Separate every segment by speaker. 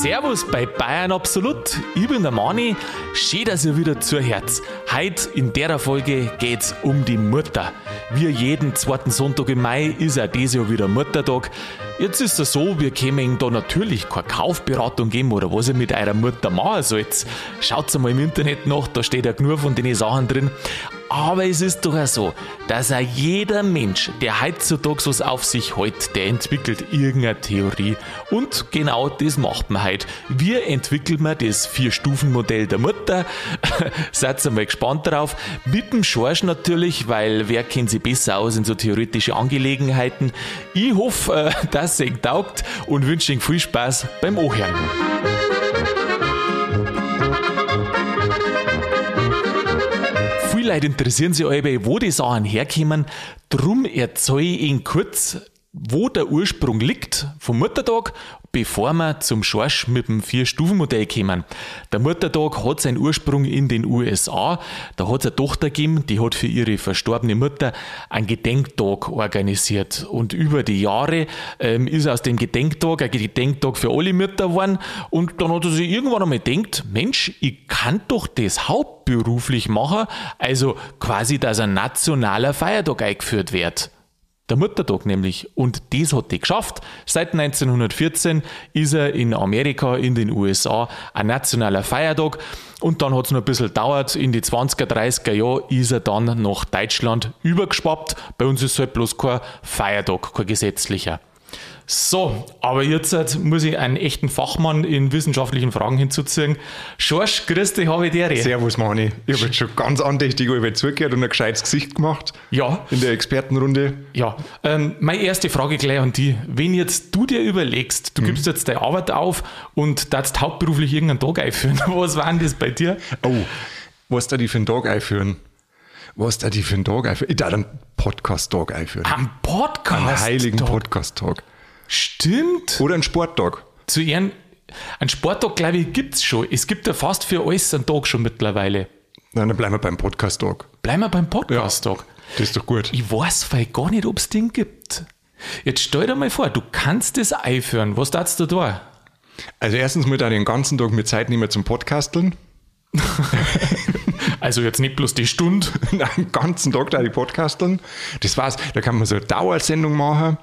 Speaker 1: Servus bei Bayern Absolut. Ich bin der Mani. Schön, dass ihr wieder zur Herz. Heute in der Folge geht's um die Mutter. Wie jeden zweiten Sonntag im Mai ist auch dieses Jahr wieder Muttertag. Jetzt ist es so, wir Ihnen da natürlich keine Kaufberatung geben oder was ihr mit eurer Mutter machen sollt. Schaut mal im Internet nach, da steht ja genug von den Sachen drin. Aber es ist doch auch so, dass auch jeder Mensch, der heutzutage was auf sich hält, der entwickelt irgendeine Theorie. Und genau das macht man heute. Wir entwickeln wir das Vier-Stufen-Modell der Mutter. Seid mal gespannt drauf. Mit dem Schorsch natürlich, weil wer kennt sich besser aus in so theoretische Angelegenheiten. Ich hoffe, äh, dass es euch taugt und wünsche euch viel Spaß beim Ohren. Leute interessieren sich alle, wo die Sachen herkommen. Drum erzähle ich Ihnen kurz, wo der Ursprung liegt vom Muttertag, bevor wir zum Schorsch mit dem Vier-Stufen-Modell kommen. Der Muttertag hat seinen Ursprung in den USA. Da hat es eine Tochter gegeben, die hat für ihre verstorbene Mutter einen Gedenktag organisiert. Und über die Jahre ähm, ist aus dem Gedenktag ein Gedenktag für alle Mütter geworden. Und dann hat er sich irgendwann einmal gedacht, Mensch, ich kann doch das hauptberuflich machen, also quasi, dass ein nationaler Feiertag eingeführt wird. Der Muttertag nämlich. Und das hat die geschafft. Seit 1914 ist er in Amerika, in den USA, ein nationaler Feiertag. Und dann hat es noch ein bisschen gedauert. In die 20er, 30er Jahre ist er dann nach Deutschland übergeschwappt. Bei uns ist es halt bloß kein Feiertag, kein gesetzlicher. So, aber jetzt muss ich einen echten Fachmann in wissenschaftlichen Fragen hinzuziehen. Schorsch, grüß dich, habe ich dir.
Speaker 2: Servus, Mani. Ich habe jetzt schon ganz andächtig über zugehört und ein gescheites Gesicht gemacht.
Speaker 1: Ja.
Speaker 2: In der Expertenrunde.
Speaker 1: Ja. Ähm, meine erste Frage gleich an dich. Wenn jetzt du dir überlegst, du mhm. gibst jetzt deine Arbeit auf und darfst hauptberuflich irgendeinen Tag einführen, was war denn das bei dir?
Speaker 2: Oh, was da die für einen Tag einführen? Was da die für einen Tag einführen? Ich darf einen Podcast-Tag einführen.
Speaker 1: Am Podcast?
Speaker 2: Am heiligen Podcast-Tag.
Speaker 1: Stimmt.
Speaker 2: Oder ein Sporttag.
Speaker 1: Zu Ehren, ein Sporttag, glaube ich, gibt es schon. Es gibt ja fast für alles einen Tag schon mittlerweile.
Speaker 2: Nein, dann bleiben wir beim Podcast-Tag.
Speaker 1: Bleiben wir beim Podcast-Tag. Ja,
Speaker 2: das ist doch gut.
Speaker 1: Ich weiß vielleicht gar nicht, ob es den gibt. Jetzt stell dir mal vor, du kannst das einführen. Was darfst du da?
Speaker 2: Also erstens muss ich den ganzen Tag mit Zeit nehmen zum Podcasteln.
Speaker 1: also jetzt nicht bloß die Stunde.
Speaker 2: Den ganzen Tag da die Podcasteln. Das war's. Da kann man so eine Dauersendung machen.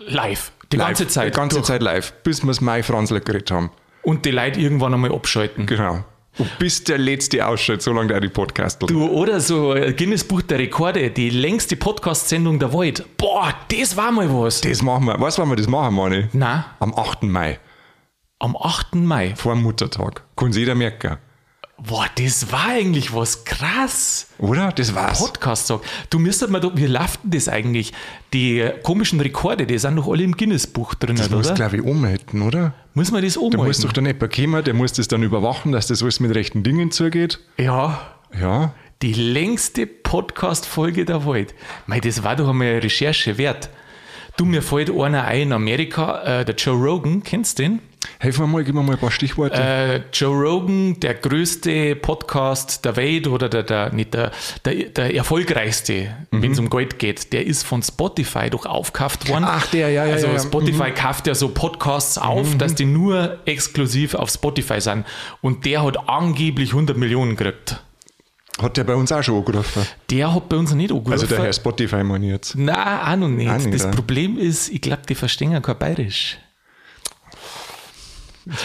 Speaker 1: Live. Die live, ganze Zeit.
Speaker 2: Die ganze durch. Zeit live, bis wir es Mai Franzler geredet haben.
Speaker 1: Und die Leute irgendwann einmal abschalten.
Speaker 2: Genau. Und bis der letzte ausschaltet, so lange der die Podcast
Speaker 1: Du, oder so Guinness Buch der Rekorde, die längste Podcast-Sendung der Welt. Boah, das war mal was.
Speaker 2: Das machen wir. Weißt du, wann wir das machen, Mani?
Speaker 1: Na?
Speaker 2: Am 8. Mai.
Speaker 1: Am 8. Mai?
Speaker 2: Vor dem Muttertag. Kann jeder merken.
Speaker 1: Boah, das war eigentlich was krass.
Speaker 2: Oder? Das war's.
Speaker 1: Podcast-Tag. Du müsstest mal, wie läuft denn das eigentlich? Die komischen Rekorde, die sind doch alle im Guinness-Buch drin?
Speaker 2: Das muss, glaube ich, umhalten, oder?
Speaker 1: Muss man das umhalten?
Speaker 2: Da muss doch dann jemand kommen, der muss das dann überwachen, dass das alles mit rechten Dingen zugeht.
Speaker 1: Ja.
Speaker 2: Ja.
Speaker 1: Die längste Podcast-Folge der Welt. Mei, das war doch einmal eine Recherche wert. Du, mir fällt einer ein in Amerika, äh, der Joe Rogan, kennst du den?
Speaker 2: Helfen wir mal, gib mir mal ein paar Stichworte.
Speaker 1: Äh, Joe Rogan, der größte Podcast der Welt oder der, der, nicht der, der, der erfolgreichste, mhm. wenn es um Geld geht, der ist von Spotify doch aufgekauft worden.
Speaker 2: Ach, der, ja, ja.
Speaker 1: Also
Speaker 2: ja,
Speaker 1: Spotify mhm. kauft ja so Podcasts auf, mhm. dass die nur exklusiv auf Spotify sind. Und der hat angeblich 100 Millionen gekriegt.
Speaker 2: Hat der bei uns auch schon angerufen?
Speaker 1: Der hat bei uns nicht angerufen.
Speaker 2: Also der Herr Spotify jetzt.
Speaker 1: Nein, auch noch nicht. Auch nicht das ja. Problem ist, ich glaube, die verstehen kein Bayerisch.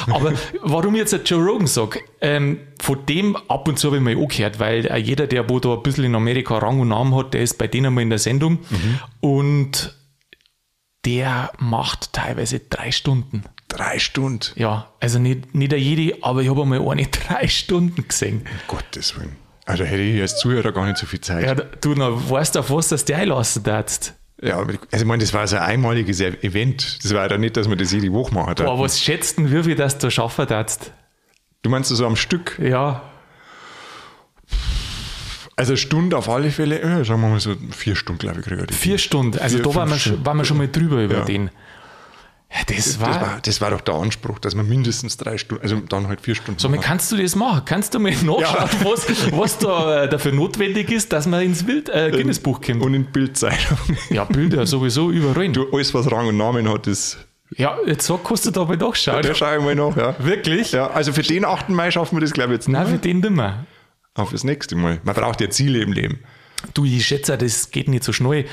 Speaker 1: Aber warum jetzt der Joe Rogan sagt, ähm, von dem ab und zu habe ich mal angehört, weil äh, jeder, der wo da ein bisschen in Amerika Rang und Namen hat, der ist bei denen mal in der Sendung mhm. und der macht teilweise drei Stunden.
Speaker 2: Drei Stunden?
Speaker 1: Ja, also nicht, nicht jede, aber ich habe einmal eine drei Stunden gesehen.
Speaker 2: Um Gottes Willen. Also hätte ich als Zuhörer gar nicht so viel Zeit.
Speaker 1: Ja, du noch weißt auf was, dass der einlassen darfst.
Speaker 2: Ja, also ich meine, das war so ein einmaliges Event. Das war ja nicht, dass man das jede Woche machen
Speaker 1: Aber was schätzt denn, wie viel das du schaffen darfst?
Speaker 2: Du meinst so am Stück?
Speaker 1: Ja.
Speaker 2: Also eine Stunde auf alle Fälle, ja, sagen wir mal so vier Stunden, glaube ich, kriege
Speaker 1: ich. Vier Stunden, also vier, da waren wir, waren wir schon mal drüber über ja. den.
Speaker 2: Das, das, war, das, war, das war doch der Anspruch, dass man mindestens drei Stunden, also dann halt vier Stunden.
Speaker 1: So, machen. kannst du das machen? Kannst du mal nachschauen, ja. was, was da äh, dafür notwendig ist, dass man ins Bild, äh, Guinness-Buch kommt?
Speaker 2: Und in Bildzeitung.
Speaker 1: Ja, Bilder sowieso überall.
Speaker 2: Du, alles, was Rang und Namen hat, ist
Speaker 1: Ja, jetzt kannst du da mal nachschauen.
Speaker 2: Da schaue ich mal nach, ja.
Speaker 1: Wirklich?
Speaker 2: Ja, also für den 8. Mai schaffen wir das, glaube ich, jetzt nicht.
Speaker 1: Nein, für
Speaker 2: mehr.
Speaker 1: den nimmer.
Speaker 2: Auf das nächste Mal. Man braucht ja Ziele im Leben.
Speaker 1: Du, ich schätze, das geht nicht so schnell.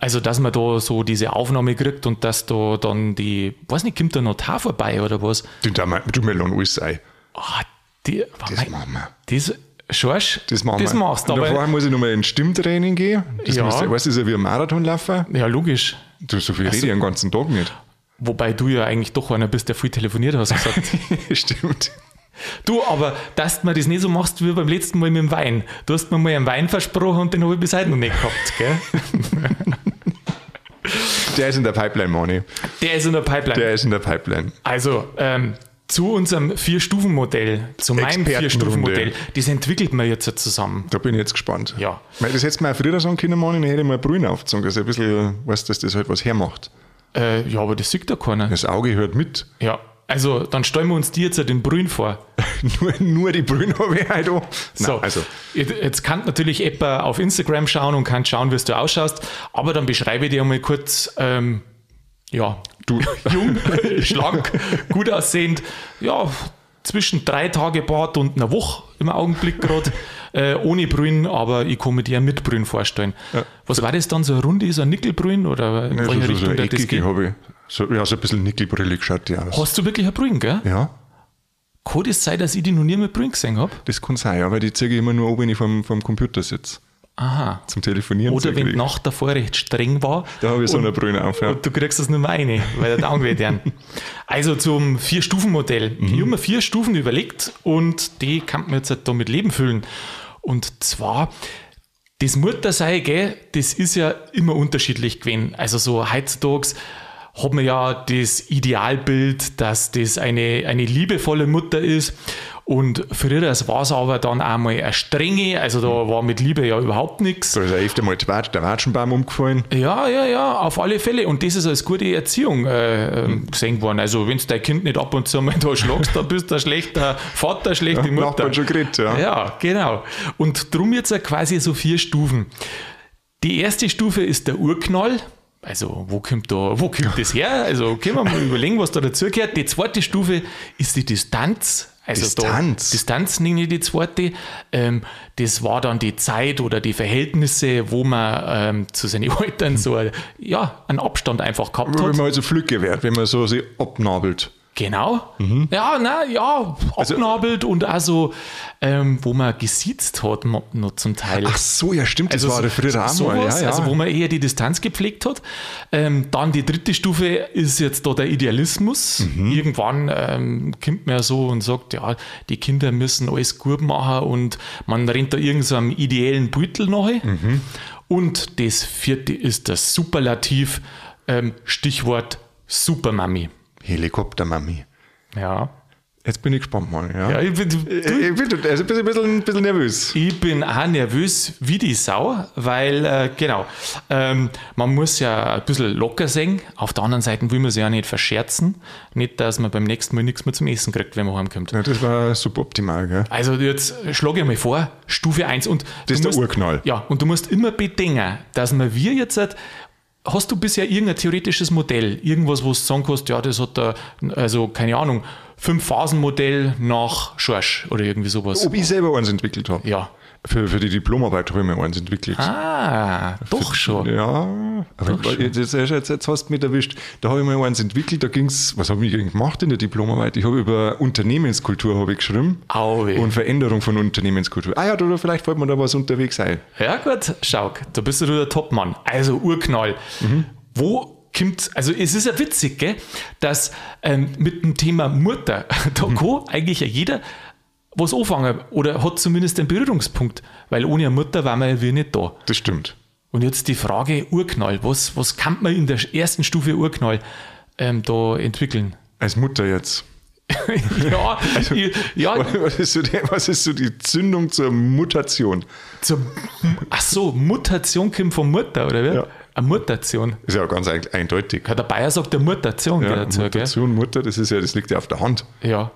Speaker 1: Also, dass man da so diese Aufnahme kriegt und dass da dann die, weiß nicht, kommt der Notar vorbei oder was?
Speaker 2: Du, da, mal- du lassen alles ein.
Speaker 1: Ah, die,
Speaker 2: Das machen wir.
Speaker 1: Das, Schorsch,
Speaker 2: Das machen
Speaker 1: das
Speaker 2: wir.
Speaker 1: machst du, aber.
Speaker 2: Vorher muss ich nochmal ins Stimmtraining gehen. Das
Speaker 1: Ja.
Speaker 2: muss, weißt du, ist ja wie ein Marathonlaufer.
Speaker 1: Ja, logisch.
Speaker 2: Du, so viel rede ich den ganzen Tag nicht.
Speaker 1: Wobei du ja eigentlich doch einer bist, der viel telefoniert hast gesagt.
Speaker 2: Stimmt.
Speaker 1: Du, aber dass du mir das nicht so machst wie beim letzten Mal mit dem Wein. Du hast mir mal einen Wein versprochen und den habe ich bis heute noch nicht gehabt, gell?
Speaker 2: Der ist in der Pipeline, Moni.
Speaker 1: Der ist in der Pipeline.
Speaker 2: Der ist in der Pipeline.
Speaker 1: Also, ähm, zu unserem Vier-Stufen-Modell, zu meinem. Vier-Stufen-Modell, das entwickelt man jetzt zusammen.
Speaker 2: Da bin ich jetzt gespannt.
Speaker 1: Ja.
Speaker 2: Weil das hättest du mir auch früher sagen können, Moni, dann hätte ich mal Brühen aufgezogen, dass ich ein bisschen weiß, dass das halt was hermacht.
Speaker 1: Äh, ja, aber das sieht ja keiner.
Speaker 2: Das Auge hört mit.
Speaker 1: Ja, also dann stellen wir uns die jetzt den Brühen vor.
Speaker 2: nur, nur die Brühen habe ich halt auch.
Speaker 1: So,
Speaker 2: Nein, also,
Speaker 1: jetzt kann natürlich etwa auf Instagram schauen und kann schauen, wie du ausschaust, aber dann beschreibe ich dir mal kurz, ähm, ja,
Speaker 2: du,
Speaker 1: jung, schlank, gut aussehend, ja, zwischen drei Tage Bart und einer Woche im Augenblick gerade, äh, ohne Brühen, aber ich kann mir die ja mit Brühen vorstellen. Was war das dann, so eine runde, so ein Nickelbrühen oder in
Speaker 2: ja, so,
Speaker 1: welche
Speaker 2: so, so
Speaker 1: Richtung
Speaker 2: eine
Speaker 1: der das geht?
Speaker 2: So, ja, so ein bisschen nickelbrillig schaut die aus.
Speaker 1: Hast du wirklich ein Brühen, gell?
Speaker 2: Ja,
Speaker 1: Kann das sein, dass ich die noch nie mit Brühen gesehen habe?
Speaker 2: das kann sein, aber die zeige ich immer nur, ob ich vom, vom Computer sitze.
Speaker 1: Aha.
Speaker 2: Zum Telefonieren.
Speaker 1: Oder wenn die Nacht davor recht streng war.
Speaker 2: Da habe ich so eine Brühe auf. Ja.
Speaker 1: Und du kriegst das nur mal eine, weil der Daumen weh werden. Also zum Vier-Stufen-Modell. Ich habe mir vier Stufen überlegt und die kann man jetzt halt da mit Leben füllen. Und zwar, das Muttersein, gell, das ist ja immer unterschiedlich gewesen. Also so heutzutage hat man ja das Idealbild, dass das eine, eine liebevolle Mutter ist. Und früher war es aber dann einmal eine strenge, also da war mit Liebe ja überhaupt nichts.
Speaker 2: Da ist ja öfter mal der Watschenbaum umgefallen.
Speaker 1: Ja, ja, ja, auf alle Fälle. Und das ist als gute Erziehung äh, ähm, gesehen worden. Also, wenn du dein Kind nicht ab und zu mal da schlagst, dann bist du ein schlechter Vater, schlechte
Speaker 2: Ja,
Speaker 1: Mutter.
Speaker 2: Nachbarn schon geredet, ja.
Speaker 1: Ja, genau. Und drum jetzt quasi so vier Stufen. Die erste Stufe ist der Urknall. Also, wo kommt da, wo kommt das her? Also, können wir mal überlegen, was da dazugehört. Die zweite Stufe ist die Distanz. Also
Speaker 2: Distanz?
Speaker 1: Da, Distanz nenne ich die zweite. Ähm, das war dann die Zeit oder die Verhältnisse, wo man ähm, zu seinen Eltern so ja, einen Abstand einfach gehabt
Speaker 2: Wenn
Speaker 1: hat.
Speaker 2: man also Flücke wird, wenn man so sich abnabelt.
Speaker 1: Genau.
Speaker 2: Mhm.
Speaker 1: Ja, na, ja,
Speaker 2: Also
Speaker 1: abnabelt und also, ähm, wo man gesiezt hat, noch zum Teil.
Speaker 2: Ach so, ja stimmt, das war der früher auch mal.
Speaker 1: sowas,
Speaker 2: Ja, ja.
Speaker 1: Also wo man eher die Distanz gepflegt hat. Ähm, dann die dritte Stufe ist jetzt da der Idealismus.
Speaker 2: Mhm.
Speaker 1: Irgendwann ähm, kommt man ja so und sagt, ja, die Kinder müssen alles gut machen und man rennt da irgendeinem ideellen Beutel nach.
Speaker 2: Mhm.
Speaker 1: Und das vierte ist das Superlativ, ähm, Stichwort Supermami.
Speaker 2: Helikoptermami.
Speaker 1: Ja.
Speaker 2: Jetzt bin ich gespannt, Mann. Ja.
Speaker 1: ja ich, bin, du,
Speaker 2: ich bin, also ein bisschen, ein bisschen, ein bisschen nervös.
Speaker 1: Ich bin auch nervös wie die Sau, weil, äh, genau, ähm, man muss ja ein bisschen locker sehen. Auf der anderen Seite will man sich ja nicht verscherzen. Nicht, dass man beim nächsten Mal nichts mehr zum Essen kriegt, wenn man heimkommt.
Speaker 2: Ja, das war suboptimal, gell?
Speaker 1: Also jetzt schlage ich mal vor, Stufe 1. Und
Speaker 2: Das ist der
Speaker 1: musst,
Speaker 2: Urknall.
Speaker 1: Ja, und du musst immer bedenken, dass man wir jetzt halt, Hast du bisher irgendein theoretisches Modell? Irgendwas, wo du sagen kannst, ja, das hat da, also keine Ahnung, Fünf-Phasen-Modell nach Schorsch oder irgendwie sowas?
Speaker 2: Ob ich selber eins entwickelt habe?
Speaker 1: Ja.
Speaker 2: Für, für die Diplomarbeit habe ich mir eins entwickelt.
Speaker 1: Ah, doch schon.
Speaker 2: Ja, aber jetzt, jetzt, jetzt, jetzt hast du mich erwischt. Da habe ich mal eins entwickelt, da ging es, was habe ich eigentlich gemacht in der Diplomarbeit? Ich habe über Unternehmenskultur habe ich geschrieben
Speaker 1: Auwe.
Speaker 2: und Veränderung von Unternehmenskultur. Ah ja, oder vielleicht fällt mir da was unterwegs ein.
Speaker 1: Ja, gut, schau, da bist du der Topmann. Also Urknall. Wo kommt, also es ist ja witzig, gell, dass ähm, mit dem Thema Mutter, da kann eigentlich ja jeder was anfangen oder hat zumindest einen Berührungspunkt, weil ohne eine Mutter war man ja wie nicht da.
Speaker 2: Das stimmt.
Speaker 1: Und jetzt die Frage Urknall, was, was kann man in der ersten Stufe Urknall ähm, da entwickeln?
Speaker 2: Als Mutter jetzt.
Speaker 1: ja, ich, ja,
Speaker 2: Was ist, so die, was ist so die Zündung zur Mutation?
Speaker 1: zur, ach so, Mutation kommt von Mutter, oder wie?
Speaker 2: Ja.
Speaker 1: Eine Mutation.
Speaker 2: Ist ja ganz ein- eindeutig.
Speaker 1: Ja, der Bayer sagt der Mutation
Speaker 2: Ja,
Speaker 1: gell, dazu,
Speaker 2: Mutation, Mutter, das ist ja, das liegt ja auf der Hand.
Speaker 1: gell? Ja.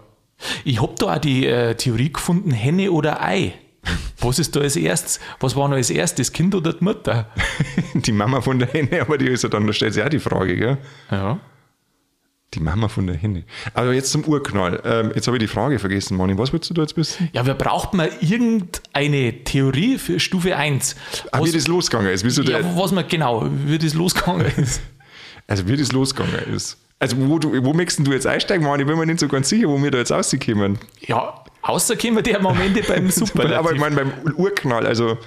Speaker 1: Ich habe da auch die äh, Theorie gefunden, Henne oder Ei. Was ist da als erstes? Was war noch als erstes, Kind oder die Mutter?
Speaker 2: Die Mama von der Henne, aber die ist ja dann, da stellt sich auch die Frage, gell?
Speaker 1: Ja.
Speaker 2: Die Mama von der Henne. Aber jetzt zum Urknall. Ähm, jetzt habe ich die Frage vergessen, Moni. Was willst du da jetzt wissen?
Speaker 1: Ja, wir braucht mal irgendeine Theorie für Stufe 1.
Speaker 2: Ah, wie das losgegangen ist. Wieso
Speaker 1: ja, was man genau, wie das losgegangen ist.
Speaker 2: Also wie das losgegangen ist. Also wo, du, wo möchtest du jetzt einsteigen, Mani? Ich bin mir nicht so ganz sicher, wo wir da jetzt rauskommen.
Speaker 1: Ja, außer wir am Ende beim Super.
Speaker 2: Aber ich meine beim Urknall, also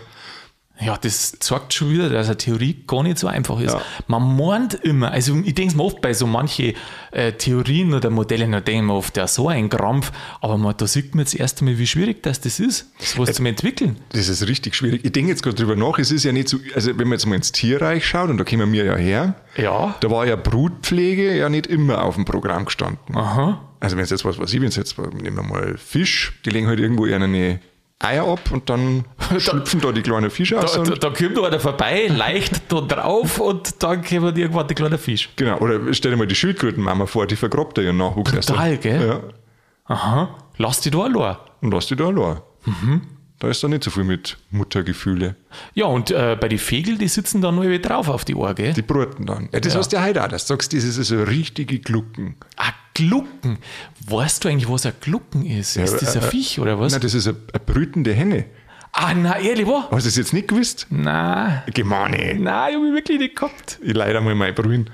Speaker 1: ja, das zeigt schon wieder, dass eine Theorie gar nicht so einfach ist. Ja. Man meint immer, also ich denke es mir oft bei so manchen äh, Theorien oder Modellen, da denke ich mir oft, ja, so ein Krampf, aber man, da sieht man jetzt erst einmal, wie schwierig das, das ist, das was äh, zum Entwickeln.
Speaker 2: Das ist richtig schwierig. Ich denke jetzt gerade drüber nach, es ist ja nicht so, also wenn man jetzt mal ins Tierreich schaut, und da kommen wir ja her,
Speaker 1: ja.
Speaker 2: da war ja Brutpflege ja nicht immer auf dem Programm gestanden.
Speaker 1: Aha.
Speaker 2: Also wenn es jetzt was, was ich, wenn es jetzt, nehmen wir mal Fisch, die legen halt irgendwo in eine Eier ab und dann schlüpfen da, die kleinen Fische aus.
Speaker 1: Da, da, da kommt einer vorbei, leicht da drauf und dann kommen irgendwann die kleinen Fische.
Speaker 2: Genau, oder stell dir mal die Schildkrötenmama vor, die vergrabt ihren Nachwuchs
Speaker 1: Total, erst. gell? Ja. Aha, lass die da allein.
Speaker 2: Und lass die da allein. Mhm. Da ist da nicht so viel mit Muttergefühle.
Speaker 1: Ja, und äh, bei den Vögeln, die sitzen da nur drauf auf die Ohr, gell?
Speaker 2: Die bruten dann. Ja, das ja. heißt ja heute auch, dass du sagst, das ist so richtige Glucken.
Speaker 1: Ah, Glucken? Weißt du eigentlich, was ein Glucken ist? Ja, ist das ein äh, Viech oder was?
Speaker 2: Nein, das ist eine, eine brütende Henne.
Speaker 1: Ah, na, ehrlich, wo?
Speaker 2: Hast du das jetzt nicht gewusst?
Speaker 1: Nein.
Speaker 2: Gemane.
Speaker 1: Nein, ich habe mich wirklich nicht gehabt.
Speaker 2: Ich leider mal mein Brühen.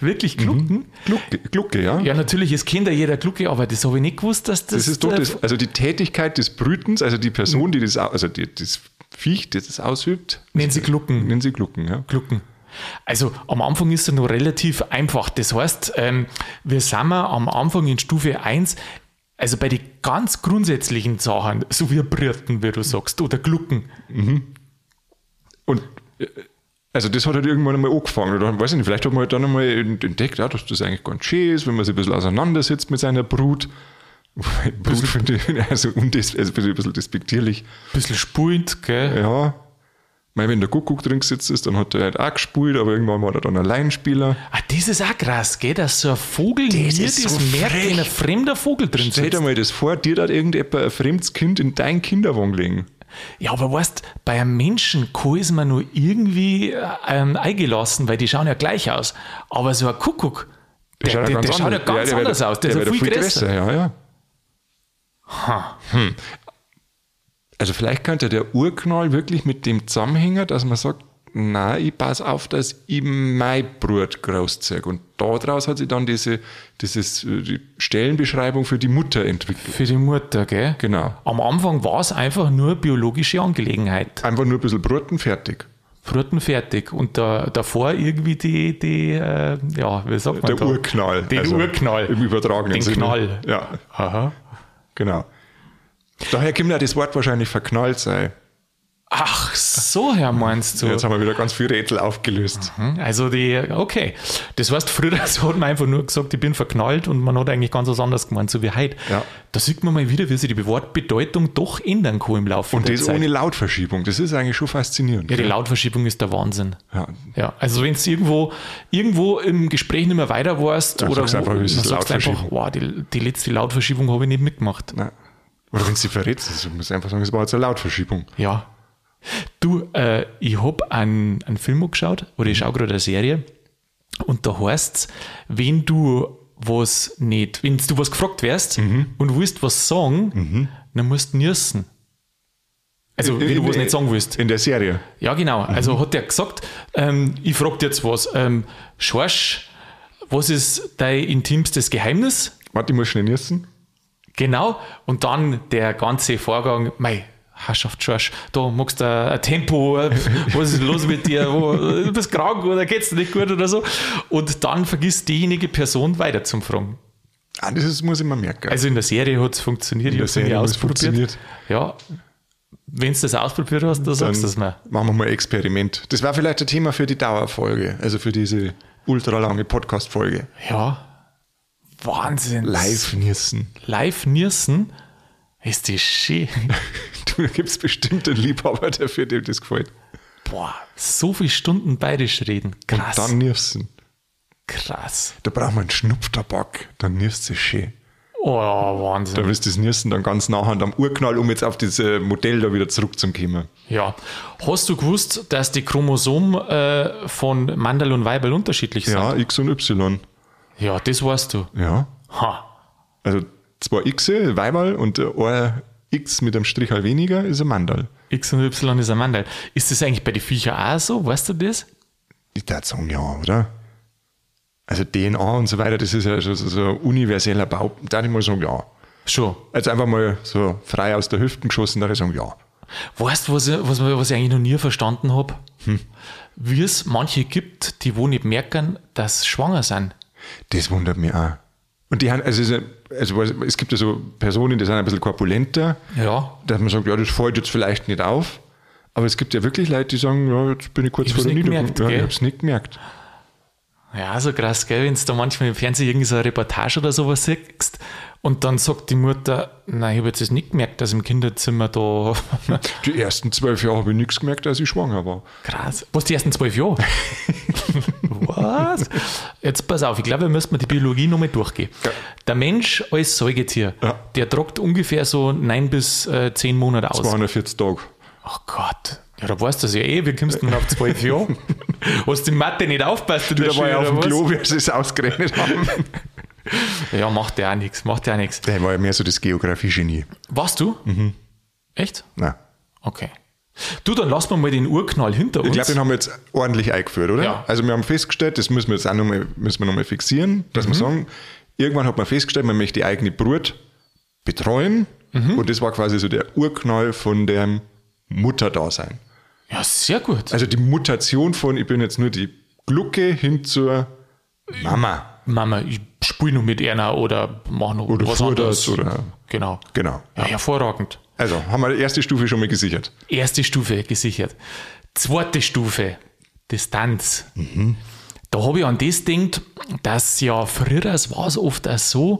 Speaker 1: Wirklich Glucken? Mhm.
Speaker 2: Glucke, Glucke, ja.
Speaker 1: Ja, natürlich, es kennt ja jeder Glucke, aber das habe ich nicht gewusst, dass das.
Speaker 2: Das ist doch das, also die Tätigkeit des Brütens, also die Person, die das, also die, das Viech, das das ausübt.
Speaker 1: Nennen sie Glucken.
Speaker 2: Nennen sie Glucken, ja.
Speaker 1: Glucken. Also am Anfang ist es noch relativ einfach. Das heißt, ähm, wir sind am Anfang in Stufe 1, also bei den ganz grundsätzlichen Sachen, so wie Brüten, wie du sagst, oder Glucken.
Speaker 2: Mhm. Und äh, also das hat halt irgendwann einmal angefangen. Oder weiß ich nicht, vielleicht hat man halt dann einmal entdeckt, ja, dass das eigentlich ganz schön ist, wenn man sich ein bisschen auseinandersetzt mit seiner Brut. Brut finde ich also, also ein bisschen despektierlich.
Speaker 1: Ein bisschen spult, gell?
Speaker 2: Ja. Weil wenn der Kuckuck drin gesetzt ist, dann hat er halt auch gespielt, aber irgendwann war er dann Alleinspieler.
Speaker 1: Ah, das ist auch krass, gell? Dass so ein Vogel das mir das so merkt, wenn ein fremder Vogel drin
Speaker 2: sitzt. Stell dir mal das vor, dir hat irgendjemand ein fremdes Kind in dein Kinderwagen legen.
Speaker 1: Ja, aber weißt, bei einem Menschen kann ist man nur irgendwie ähm, eingelassen, weil die schauen ja gleich aus. Aber so ein Kuckuck, der, der, der, der schaut ja ganz ja, anders aus. Der, der ist ja viel, viel größer. größer.
Speaker 2: Ja, ja.
Speaker 1: Ha. Hm.
Speaker 2: Also vielleicht könnte der Urknall wirklich mit dem zusammenhängen, dass man sagt, nein, ich passe auf, dass ich mein Brut großziehe. Und daraus hat sich dann diese dieses, äh, die Stellenbeschreibung für die Mutter entwickelt.
Speaker 1: Für die Mutter, gell?
Speaker 2: Genau.
Speaker 1: Am Anfang war es einfach nur biologische Angelegenheit.
Speaker 2: Einfach nur ein bisschen Bruten fertig.
Speaker 1: Bruten fertig. Und da, davor irgendwie die, die äh, ja, wie sagt man
Speaker 2: Der
Speaker 1: da?
Speaker 2: Urknall.
Speaker 1: Den also Urknall.
Speaker 2: Im übertragenen
Speaker 1: Den
Speaker 2: Sinne.
Speaker 1: Knall.
Speaker 2: Ja.
Speaker 1: Aha.
Speaker 2: Genau. Daher kommt ja das Wort wahrscheinlich verknallt sei.
Speaker 1: Ach, so Herr meinst du?
Speaker 2: Jetzt haben wir wieder ganz viel Rätsel aufgelöst.
Speaker 1: Mhm, also die, okay. Das heißt, früher hat man einfach nur gesagt, ich bin verknallt und man hat eigentlich ganz was anderes gemeint, so wie heute.
Speaker 2: Ja.
Speaker 1: Da sieht man mal wieder, wie sich die Wortbedeutung doch ändern kann im Laufe
Speaker 2: und
Speaker 1: der
Speaker 2: Zeit.
Speaker 1: Und
Speaker 2: das ohne Lautverschiebung, das ist eigentlich schon faszinierend.
Speaker 1: Ja, die Lautverschiebung ist der Wahnsinn.
Speaker 2: Ja.
Speaker 1: ja also wenn du irgendwo, irgendwo im Gespräch nicht mehr weiter warst
Speaker 2: Dann
Speaker 1: oder
Speaker 2: sagst einfach,
Speaker 1: wo,
Speaker 2: ist
Speaker 1: dann sagst einfach, wow, die, die letzte Lautverschiebung habe ich nicht mitgemacht.
Speaker 2: Nein. Oder wenn sie verrätst, also du musst einfach sagen, es war jetzt eine Lautverschiebung.
Speaker 1: Ja. Du, äh, ich habe einen, einen Film geschaut, oder ich schaue gerade eine Serie, und da heißt es, wenn du was nicht, wenn du was gefragt wirst
Speaker 2: Mhm.
Speaker 1: und willst was sagen, dann musst du nirsen. Also, wenn du was nicht sagen willst.
Speaker 2: In der Serie.
Speaker 1: Ja, genau. Also hat der gesagt, ähm, ich frage dir jetzt was. Ähm, Schorsch, was ist dein intimstes Geheimnis?
Speaker 2: Warte, ich muss schnell niesen.
Speaker 1: Genau. Und dann der ganze Vorgang, mei, Herrschaft Schorsch, da magst du ein Tempo, was ist los mit dir, wo, du bist krank oder geht's dir nicht gut oder so. Und dann vergisst diejenige Person weiter zum Fragen.
Speaker 2: Ah, das muss ich mir merken.
Speaker 1: Also in der Serie hat es funktioniert,
Speaker 2: In
Speaker 1: ich
Speaker 2: der
Speaker 1: habe es ausprobiert.
Speaker 2: funktioniert.
Speaker 1: Ja, wenn du das ausprobiert hast, dann sagst du es mir.
Speaker 2: machen wir mal ein Experiment. Das war vielleicht ein Thema für die Dauerfolge, also für diese ultralange Podcast-Folge.
Speaker 1: Ja, Wahnsinn.
Speaker 2: Live niesen.
Speaker 1: Live Nirsen ist die schön.
Speaker 2: Du, da es bestimmt einen Liebhaber, der für dem das gefällt.
Speaker 1: Boah, so viele Stunden bayerisch reden. Krass.
Speaker 2: Und dann niesen.
Speaker 1: krass.
Speaker 2: Da braucht man einen Schnupftabak, dann nirst du schön.
Speaker 1: Oh,
Speaker 2: Da
Speaker 1: Wahnsinn.
Speaker 2: wirst du das Nirsen dann ganz nachhand am Urknall, um jetzt auf dieses Modell da wieder zurückzukommen.
Speaker 1: Ja. Hast du gewusst, dass die Chromosomen äh, von Mandel und Weibel unterschiedlich sind?
Speaker 2: Ja, X und Y.
Speaker 1: Ja, das weißt du.
Speaker 2: Ja.
Speaker 1: Ha.
Speaker 2: Also zwei X, Weiberl und ein X mit einem Strich halt weniger ist ein Mandal.
Speaker 1: X und Y ist ein Mandel. Ist das eigentlich bei den Viecher auch so? Weißt du das?
Speaker 2: Ich würde sagen, ja, oder? Also DNA und so weiter, das ist ja schon so, ein universeller Bau. Da würde ich mal sagen, ja.
Speaker 1: Schon.
Speaker 2: Also einfach mal so frei aus der Hüften geschossen, da würde ich sagen, ja.
Speaker 1: Weißt du, was, ich- was, was ich eigentlich noch nie verstanden habe?
Speaker 2: Hm.
Speaker 1: Wie es manche gibt, die wo nicht merken, dass sie schwanger sind.
Speaker 2: Das wundert mich auch. Und die haben, also, es also es gibt ja so Personen, die sind ein bisschen korpulenter,
Speaker 1: Ja.
Speaker 2: dass man sagt, ja, das fällt jetzt vielleicht nicht auf. Aber es gibt ja wirklich Leute, die sagen, ja, jetzt bin ich kurz
Speaker 1: Ich
Speaker 2: vor der Niederung. Ja, ich
Speaker 1: gell?
Speaker 2: hab's nicht gemerkt.
Speaker 1: Ja, so krass, gell? Wenn du da manchmal im Fernsehen irgendwie so eine Reportage oder sowas siehst und dann sagt die Mutter, nein, ich habe jetzt das nicht gemerkt, dass im Kinderzimmer da.
Speaker 2: Die ersten zwölf Jahre habe ich nichts gemerkt, als ich schwanger war.
Speaker 1: Krass. Was, die ersten zwölf Jahre? Was? Jetzt pass auf, ich glaube, wir müssen mal die Biologie nochmal durchgehen.
Speaker 2: Ja.
Speaker 1: Der Mensch als Säugetier,
Speaker 2: Ja.
Speaker 1: der tragt ungefähr so neun bis äh, zehn Monate aus.
Speaker 2: 240 Tage.
Speaker 1: Ach Gott. Ja, da weißt du das ja eh, wie kommst du denn auf zwölf Jahre? Hast du in Mathe nicht aufpasst der
Speaker 2: Da war ja auf dem? Klo, wie sie es ausgerechnet haben.
Speaker 1: Ja, macht ja auch nichts, macht ja auch nichts.
Speaker 2: Der war ja mehr so das Geografie-Genie.
Speaker 1: Warst du?
Speaker 2: Mhm.
Speaker 1: Echt?
Speaker 2: Nein.
Speaker 1: Okay. Du, dann lassen wir mal den Urknall hinter uns.
Speaker 2: Ich glaube, den haben wir jetzt ordentlich eingeführt, oder?
Speaker 1: Ja.
Speaker 2: Also wir haben festgestellt, das müssen wir jetzt auch nochmal müssen wir noch mal fixieren, dass
Speaker 1: Mhm.
Speaker 2: wir sagen, irgendwann hat man festgestellt, man möchte die eigene Brut betreuen
Speaker 1: Mhm.
Speaker 2: und das war quasi so der Urknall von dem Mutterdasein.
Speaker 1: Ja, sehr gut.
Speaker 2: Also die Mutation von, ich bin jetzt nur die Glucke hin zur Mama.
Speaker 1: Mama, ich spiele noch mit einer oder mach noch
Speaker 2: Oder
Speaker 1: was anderes.
Speaker 2: das oder-
Speaker 1: Genau.
Speaker 2: Genau.
Speaker 1: Ja, hervorragend.
Speaker 2: Also haben wir die erste Stufe schon mal gesichert.
Speaker 1: Erste Stufe gesichert. Zweite Stufe, Distanz.
Speaker 2: Mhm.
Speaker 1: Da habe ich an das gedacht, dass ja früher war es oft auch so,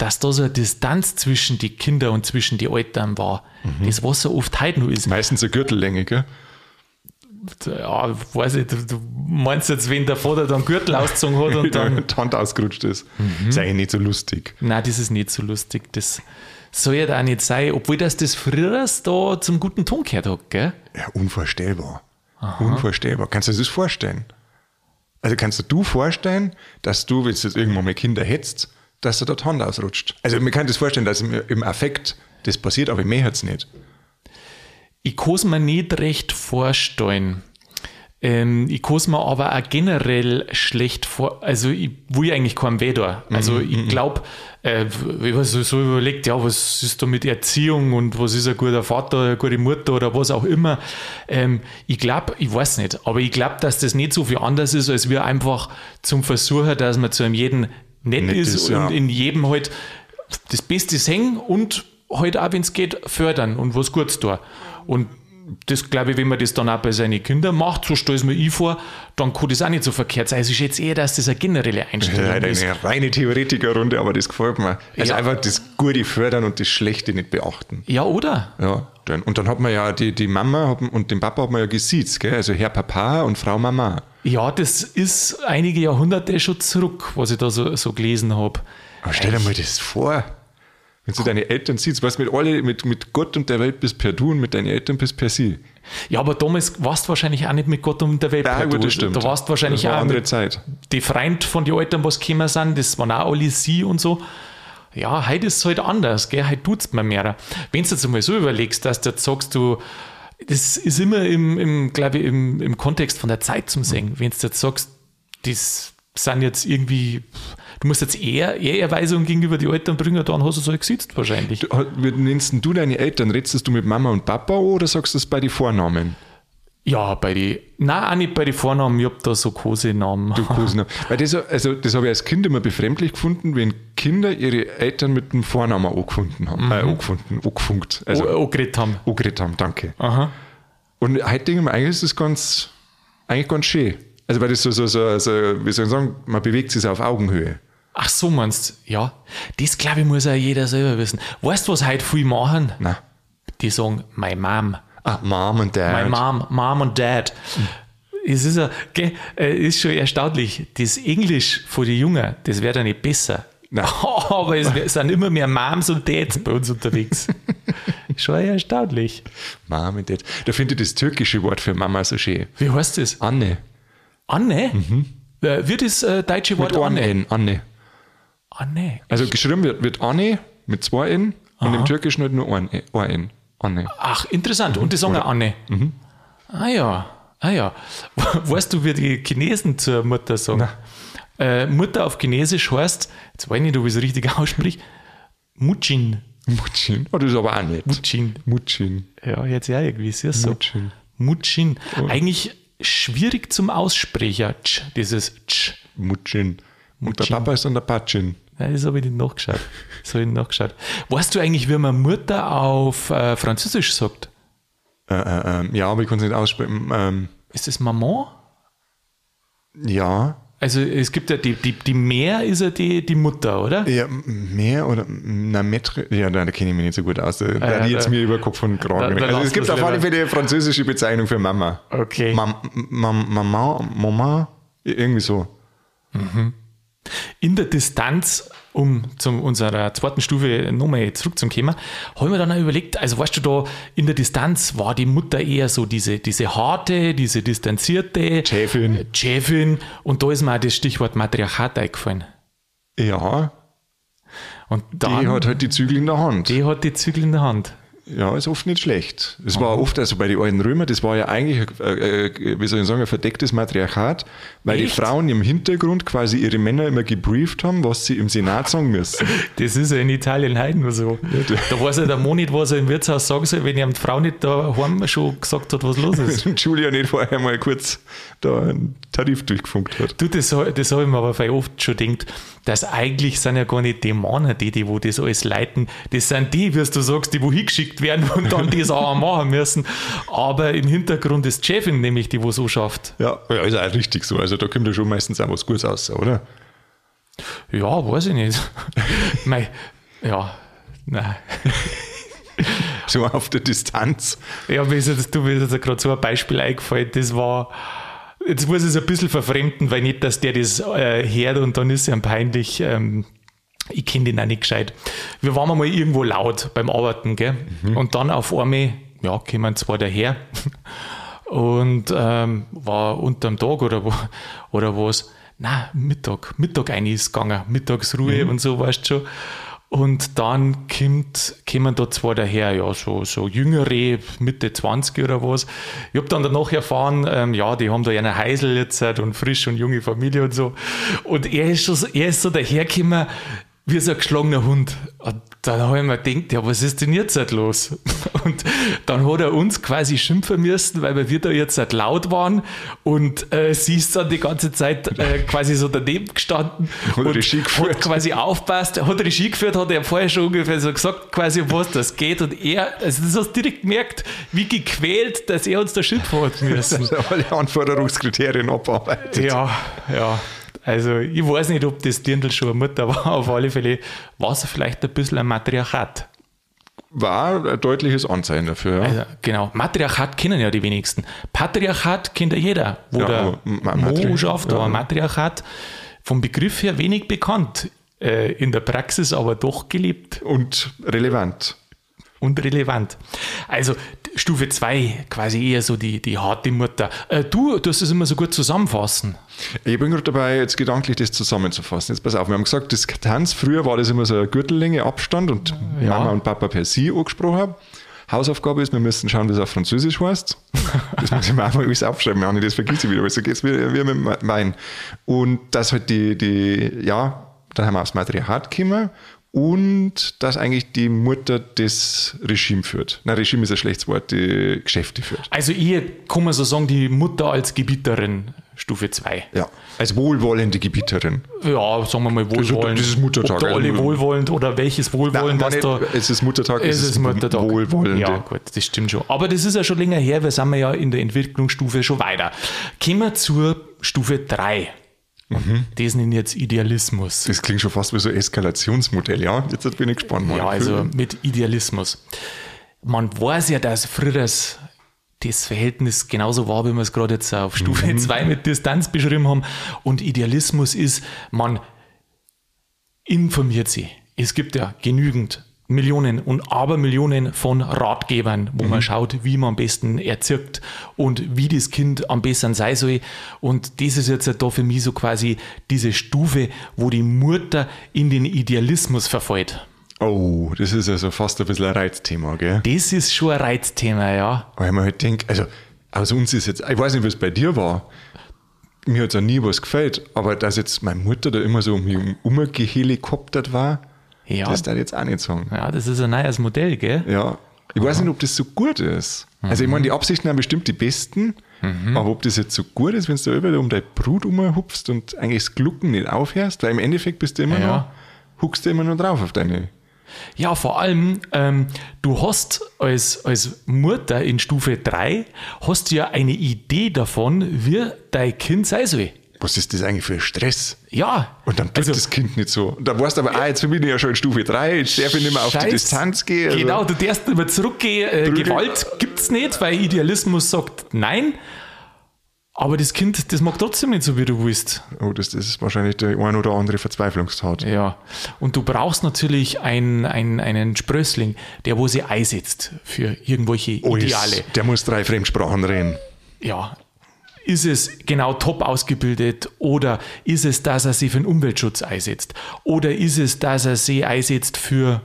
Speaker 1: dass da so eine Distanz zwischen die Kinder und zwischen die Eltern war.
Speaker 2: Mhm.
Speaker 1: Das, was so oft heute noch ist.
Speaker 2: Meistens eine Gürtellänge, gell?
Speaker 1: Ja, weiß ich, du, meinst jetzt, wenn der Vater dann Gürtel ausgezogen hat und
Speaker 2: Dann die Hand ausgerutscht ist.
Speaker 1: Mhm.
Speaker 2: Ist eigentlich nicht so lustig.
Speaker 1: Nein, das ist nicht so lustig. Das soll ja auch nicht sein, obwohl das das früher da zum guten Ton gehört hat, gell?
Speaker 2: Ja, unvorstellbar. Unvorstellbar. Kannst du dir das vorstellen? Also kannst du dir vorstellen, dass du, wenn du jetzt irgendwann mal Kinder hättest, dass da die Hand ausrutscht? Also man kann das vorstellen, dass im, im Affekt das passiert, aber mehr es nicht.
Speaker 1: Ich kann es mir nicht recht vorstellen. Ähm, ich kann es mir aber auch generell schlecht vor. Also, ich will eigentlich keinem weh da. Also, ich glaube, äh, wenn man so, so überlegt, ja, was ist da mit Erziehung und was ist ein guter Vater, eine gute Mutter oder was auch immer. Ähm, ich glaube, ich weiß nicht, aber ich glaube, dass das nicht so viel anders ist, als wir einfach zum Versuchen, dass man zu einem jeden nett,
Speaker 2: Nett
Speaker 1: ist,
Speaker 2: ist, ja.
Speaker 1: und in jedem halt das Beste singen und halt auch, wenn es geht, fördern und was Gutes tun. Und das glaube ich, wenn man das dann auch bei seinen Kindern macht, so stelle ich mir ich vor, dann kann das auch nicht so verkehrt sein. Also ich schätze eher, dass das eine generelle Einstellung
Speaker 2: Leider
Speaker 1: ist.
Speaker 2: eine reine Theoretikerrunde, aber das gefällt mir. Also
Speaker 1: Ja.
Speaker 2: einfach das Gute fördern und das Schlechte nicht beachten.
Speaker 1: Ja, oder?
Speaker 2: Ja, dann, und dann hat man ja die, die Mama und den Papa hat man ja gesiezt, gell? Also Herr Papa und Frau Mama.
Speaker 1: Ja, das ist einige Jahrhunderte schon zurück, was ich da so, so gelesen habe.
Speaker 2: Aber stell dir mal das vor. Wenn du deine Eltern siehst, was mit alle, mit, mit Gott und der Welt bist per Du und mit deinen Eltern bist per Sie.
Speaker 1: Ja, aber damals warst du wahrscheinlich auch nicht mit Gott um der Welt.
Speaker 2: Ja,
Speaker 1: du,
Speaker 2: gut, das stimmt.
Speaker 1: Da warst du wahrscheinlich
Speaker 2: war
Speaker 1: auch
Speaker 2: andere Zeit.
Speaker 1: die Freund von den Eltern, was gekommen sind, das waren auch alle sie und so. Ja, heute ist es halt anders, gell? Heute tut es mir mehr. Wenn du jetzt einmal so überlegst, dass du jetzt sagst, du, das ist immer im, im glaube ich, im, im Kontext von der Zeit zum Singen. Wenn du jetzt sagst, das sind jetzt irgendwie, du musst jetzt eher Ehrerweisung gegenüber die Eltern bringen, dann hast du es halt gesitzt wahrscheinlich.
Speaker 2: Wie nennst du deine Eltern? Redest du mit Mama und Papa oder sagst du es bei den Vornamen?
Speaker 1: Ja, bei die, nein, auch nicht bei den Vornamen, ich hab da so Kosenamen.
Speaker 2: Du Cousin. Weil das, also, das habe ich als Kind immer befremdlich gefunden, wenn Kinder ihre Eltern mit dem Vornamen angefunden haben. Äh, angefunden, angefunkt. Also,
Speaker 1: oh, oh, geredet haben.
Speaker 2: angeredet haben, danke.
Speaker 1: Aha.
Speaker 2: Und heute denke ich mir, eigentlich ist das ganz, eigentlich ganz schön. Also, weil das so, so, so, so wie soll ich sagen, man bewegt sich auf Augenhöhe.
Speaker 1: Ach so meinst du? Ja. Das glaube ich muss auch jeder selber wissen. Weißt du, was heute viel machen?
Speaker 2: Na.
Speaker 1: Die sagen, my mom.
Speaker 2: Ah, Mom und Dad.
Speaker 1: My mom, mom und dad. Es ist, ja, gell, äh, ist schon erstaunlich. Das Englisch von den Jungen, das wird ja nicht besser.
Speaker 2: Nein.
Speaker 1: Aber es sind immer mehr Moms und Dads bei uns unterwegs. schon erstaunlich.
Speaker 2: Mom und Dad. Da finde ich das türkische Wort für Mama so schön.
Speaker 1: Wie heißt das?
Speaker 2: Anne.
Speaker 1: Anne? Äh, wird das äh, deutsche Wort
Speaker 2: Mit
Speaker 1: Anne?
Speaker 2: N, Anne.
Speaker 1: Anne.
Speaker 2: Also geschrieben wird, wird Anne mit zwei N und im Türkischen halt nur ein, ein N. Anne.
Speaker 1: Ach, interessant. Und die sagen Anne.
Speaker 2: Mhm.
Speaker 1: Ah ja, ah ja. Weißt du, wie die Chinesen zur Mutter sagen? Äh, Mutter auf Chinesisch heißt, jetzt weiß ich nicht, ob ich es richtig ausspreche, Mutschin.
Speaker 2: Mutschin. Oh, das ist aber auch nicht.
Speaker 1: Mutschin.
Speaker 2: Mutschin.
Speaker 1: Ja, jetzt ja irgendwie, ist ja so.
Speaker 2: Mutschin.
Speaker 1: Mutschin. Eigentlich schwierig zum Aussprecher. Tsch, dieses Tsch.
Speaker 2: Mutschin. Und der. Papa ist dann der Patschin.
Speaker 1: Ja, das habe ich nicht nachgeschaut. Das habe ich nicht nachgeschaut. Weißt du eigentlich, wie man Mutter auf äh, Französisch sagt?
Speaker 2: Äh, äh, ähm, ja, aber ich kann es nicht aussprechen. Ähm,
Speaker 1: Ist das Maman?
Speaker 2: ja.
Speaker 1: Also es gibt ja die, die, die Mär ist ja die, die Mutter, oder?
Speaker 2: Ja, m- mehr oder na Metre, ja, da, kenne ich mich nicht so gut aus. Da, da
Speaker 1: ja,
Speaker 2: ich jetzt
Speaker 1: da-
Speaker 2: mir über Kopf und Kragen.
Speaker 1: da- da
Speaker 2: also es gibt auf alle. Fälle eine französische Bezeichnung für Mama.
Speaker 1: Okay.
Speaker 2: Mam, Mam, Mama, Mama, irgendwie so.
Speaker 1: In der Distanz, um zu unserer zweiten Stufe nochmal zurückzukommen, habe ich mir dann auch überlegt, also weißt du, da in der Distanz war die Mutter eher so diese, diese harte, diese distanzierte
Speaker 2: Chefin.
Speaker 1: Chefin und da ist mir auch das Stichwort Matriarchat eingefallen.
Speaker 2: Ja,
Speaker 1: Und
Speaker 2: die
Speaker 1: dann,
Speaker 2: hat halt die Zügel in der Hand.
Speaker 1: die hat die Zügel in der Hand.
Speaker 2: Ja, ist oft nicht schlecht. Es war oft, also bei den alten Römern, das war ja eigentlich, äh, äh, wie soll ich sagen, ein verdecktes Matriarchat, weil
Speaker 1: Echt?
Speaker 2: die Frauen im Hintergrund quasi ihre Männer immer gebrieft haben, was sie im Senat sagen müssen.
Speaker 1: Das ist ja in Italien heute nur so. Da weiß ja der nicht, was er im Wirtshaus sagen soll, wenn ihm die Frau nicht daheim schon gesagt hat, was los ist.
Speaker 2: Und Julia nicht vorher mal kurz da einen Tarif durchgefunkt hat.
Speaker 1: Du, das, das habe ich mir aber oft schon gedacht, dass eigentlich sind ja gar nicht die Männer, die, die wo das alles leiten, das sind die, wie du sagst, die wo hingeschickt werden und dann das auch machen müssen. Aber im Hintergrund ist die Chefin nämlich die, wo so schafft.
Speaker 2: Ja, ja, ist auch richtig so. Also da kommt ja schon meistens auch was Gutes raus, oder?
Speaker 1: Ja, weiß ich nicht. Mei, ja, nein.
Speaker 2: So auf der Distanz.
Speaker 1: Ja, mir ist jetzt, du mir ist jetzt gerade so ein Beispiel eingefallen, das war, jetzt muss ich es ein bisschen verfremden, weil nicht, dass der das äh, hört und dann ist es ihm peinlich. Ähm, ich kenne den auch nicht gescheit. Wir waren mal irgendwo laut beim Arbeiten, gell? Und dann auf einmal, ja, kommen zwei daher und ähm, war unterm Tag oder, wo- oder was. Na, Mittag, Mittag ein ist gegangen, Mittagsruhe und so, weißt schon. Und dann kommt, kommen da zwei daher, ja, so, so jüngere, Mitte 20 oder was. Ich habe dann danach erfahren, ähm, ja, die haben da eine Heisel jetzt halt und frisch und junge Familie und so. Und er ist, schon so, er ist so dahergekommen, wie so ein geschlagener Hund. Und dann habe ich mir gedacht, ja, was ist denn jetzt halt los? Und dann hat er uns quasi schimpfen müssen, weil wir da jetzt halt laut waren und äh, sie ist dann die ganze Zeit äh, quasi so daneben gestanden
Speaker 2: Hat
Speaker 1: und
Speaker 2: Regie geführt.
Speaker 1: hat quasi aufpasst, hat Regie geführt, hat er vorher schon ungefähr so gesagt, quasi was das geht und er, also das hast du direkt gemerkt, wie gequält, dass er uns da schimpfen hat müssen.
Speaker 2: Alle Anforderungskriterien abarbeitet.
Speaker 1: Ja, ja. Also ich weiß nicht, ob das Dirndl schon eine Mutter war. Auf alle Fälle war es vielleicht ein bisschen ein Matriarchat.
Speaker 2: War ein deutliches Anzeichen dafür. Ja.
Speaker 1: Also, genau. Matriarchat kennen ja die wenigsten. Patriarchat kennt ja jeder, wo
Speaker 2: Ja,
Speaker 1: der
Speaker 2: Ma- Matri-
Speaker 1: Mo schafft,
Speaker 2: ja.
Speaker 1: Matriarchat vom Begriff her wenig bekannt. Äh, in der Praxis aber doch gelebt
Speaker 2: Und relevant.
Speaker 1: Und relevant. Also Stufe 2, quasi eher so die, die harte Mutter. Äh, du, du hast es immer so gut zusammenfassen.
Speaker 2: Ich bin gerade dabei, jetzt gedanklich das zusammenzufassen. Jetzt pass auf, wir haben gesagt, Distanz, früher war das immer so eine Gürtellänge Abstand und
Speaker 1: Ja.
Speaker 2: Mama und Papa per Sie angesprochen haben. Hausaufgabe ist, wir müssen schauen, wie es auf Französisch heißt. Das muss ich mir mal alles aufschreiben, Anni, das vergisst ich wieder, weil so geht es wie, wie mit Wein. Und dass halt die, die, ja, dann haben wir aufs Matriarchat gekommen und dass eigentlich die Mutter das Regime führt. Nein, Regime ist ein schlechtes Wort, die Geschäfte führt.
Speaker 1: Also eher kann man so sagen, die Mutter als Gebieterin, Stufe 2.
Speaker 2: Ja, als wohlwollende Gebieterin.
Speaker 1: Ja, sagen wir mal wohlwollend.
Speaker 2: das ist Muttertag,
Speaker 1: Ob da alle
Speaker 2: also-
Speaker 1: wohlwollend oder welches Wohlwollend,
Speaker 2: Nein,
Speaker 1: dass da...
Speaker 2: es ist Muttertag,
Speaker 1: Es ist Muttertag.
Speaker 2: Wohlwollende.
Speaker 1: Ja, gut, das stimmt schon. Aber das ist ja schon länger her, wir sind ja in der Entwicklungsstufe schon weiter. Kommen wir zur Stufe 3.
Speaker 2: Mhm.
Speaker 1: Das nenne ich jetzt Idealismus.
Speaker 2: Das klingt schon fast wie so ein Eskalationsmodell, ja? Jetzt bin ich gespannt. Mann.
Speaker 1: Ja, also mit Idealismus. Man weiß ja, dass früher das, das Verhältnis genauso war, wie wir es gerade jetzt auf Stufe 2 mit Distanz beschrieben haben. Und Idealismus ist, man informiert sich. Es gibt ja genügend Millionen und Abermillionen von Ratgebern, wo man schaut, wie man am besten erzirkt und wie das Kind am besten sein soll. Und das ist jetzt da für mich so quasi diese Stufe, wo die Mutter in den Idealismus verfällt.
Speaker 2: Oh, das ist also fast ein bisschen ein Reizthema, gell?
Speaker 1: Das ist schon ein Reizthema, ja.
Speaker 2: Weil man halt denkt, also aus uns ist jetzt, ich weiß nicht, es bei dir war, mir hat ja nie was gefällt, aber dass jetzt meine Mutter da immer so um mich umgehelikoptert war,
Speaker 1: Ja,
Speaker 2: das ich jetzt sagen.
Speaker 1: ja, das ist ein neues Modell, gell?
Speaker 2: Ja, ich weiß nicht, ob das so gut ist. Also ich meine, die Absichten sind bestimmt die besten, aber ob das jetzt so gut ist, wenn du da überall um deine Brut rumhupfst und eigentlich das Glucken nicht aufhörst, weil im Endeffekt bist du immer
Speaker 1: Ja.
Speaker 2: noch, huckst du immer noch drauf auf deine.
Speaker 1: Ja, vor allem, ähm, du hast als, als Mutter in Stufe 3, hast du ja eine Idee davon, wie dein Kind sein soll.
Speaker 2: Was ist das eigentlich für ein Stress?
Speaker 1: Ja.
Speaker 2: Und dann tut
Speaker 1: Also-
Speaker 2: das Kind nicht so. Und da weißt du aber, ah, jetzt bin ich ja schon in Stufe 3, jetzt darf ich nicht mehr auf die
Speaker 1: Scheiß.
Speaker 2: Distanz gehen. Also,
Speaker 1: Genau, du darfst nicht mehr zurückgehen. Äh, Gewalt gibt's nicht, weil Idealismus sagt nein. Aber das Kind, das mag trotzdem nicht so, wie du willst.
Speaker 2: Oh, das, das ist wahrscheinlich der ein oder andere Verzweiflungstat.
Speaker 1: Ja. Und du brauchst natürlich einen, einen, einen Sprössling, der wo sie einsetzt für irgendwelche
Speaker 2: Oh,
Speaker 1: Ideale.
Speaker 2: ist- Der muss drei Fremdsprachen reden.
Speaker 1: ja, ist es genau top ausgebildet oder ist es, dass er sich für den Umweltschutz einsetzt oder ist es, dass er sich einsetzt für,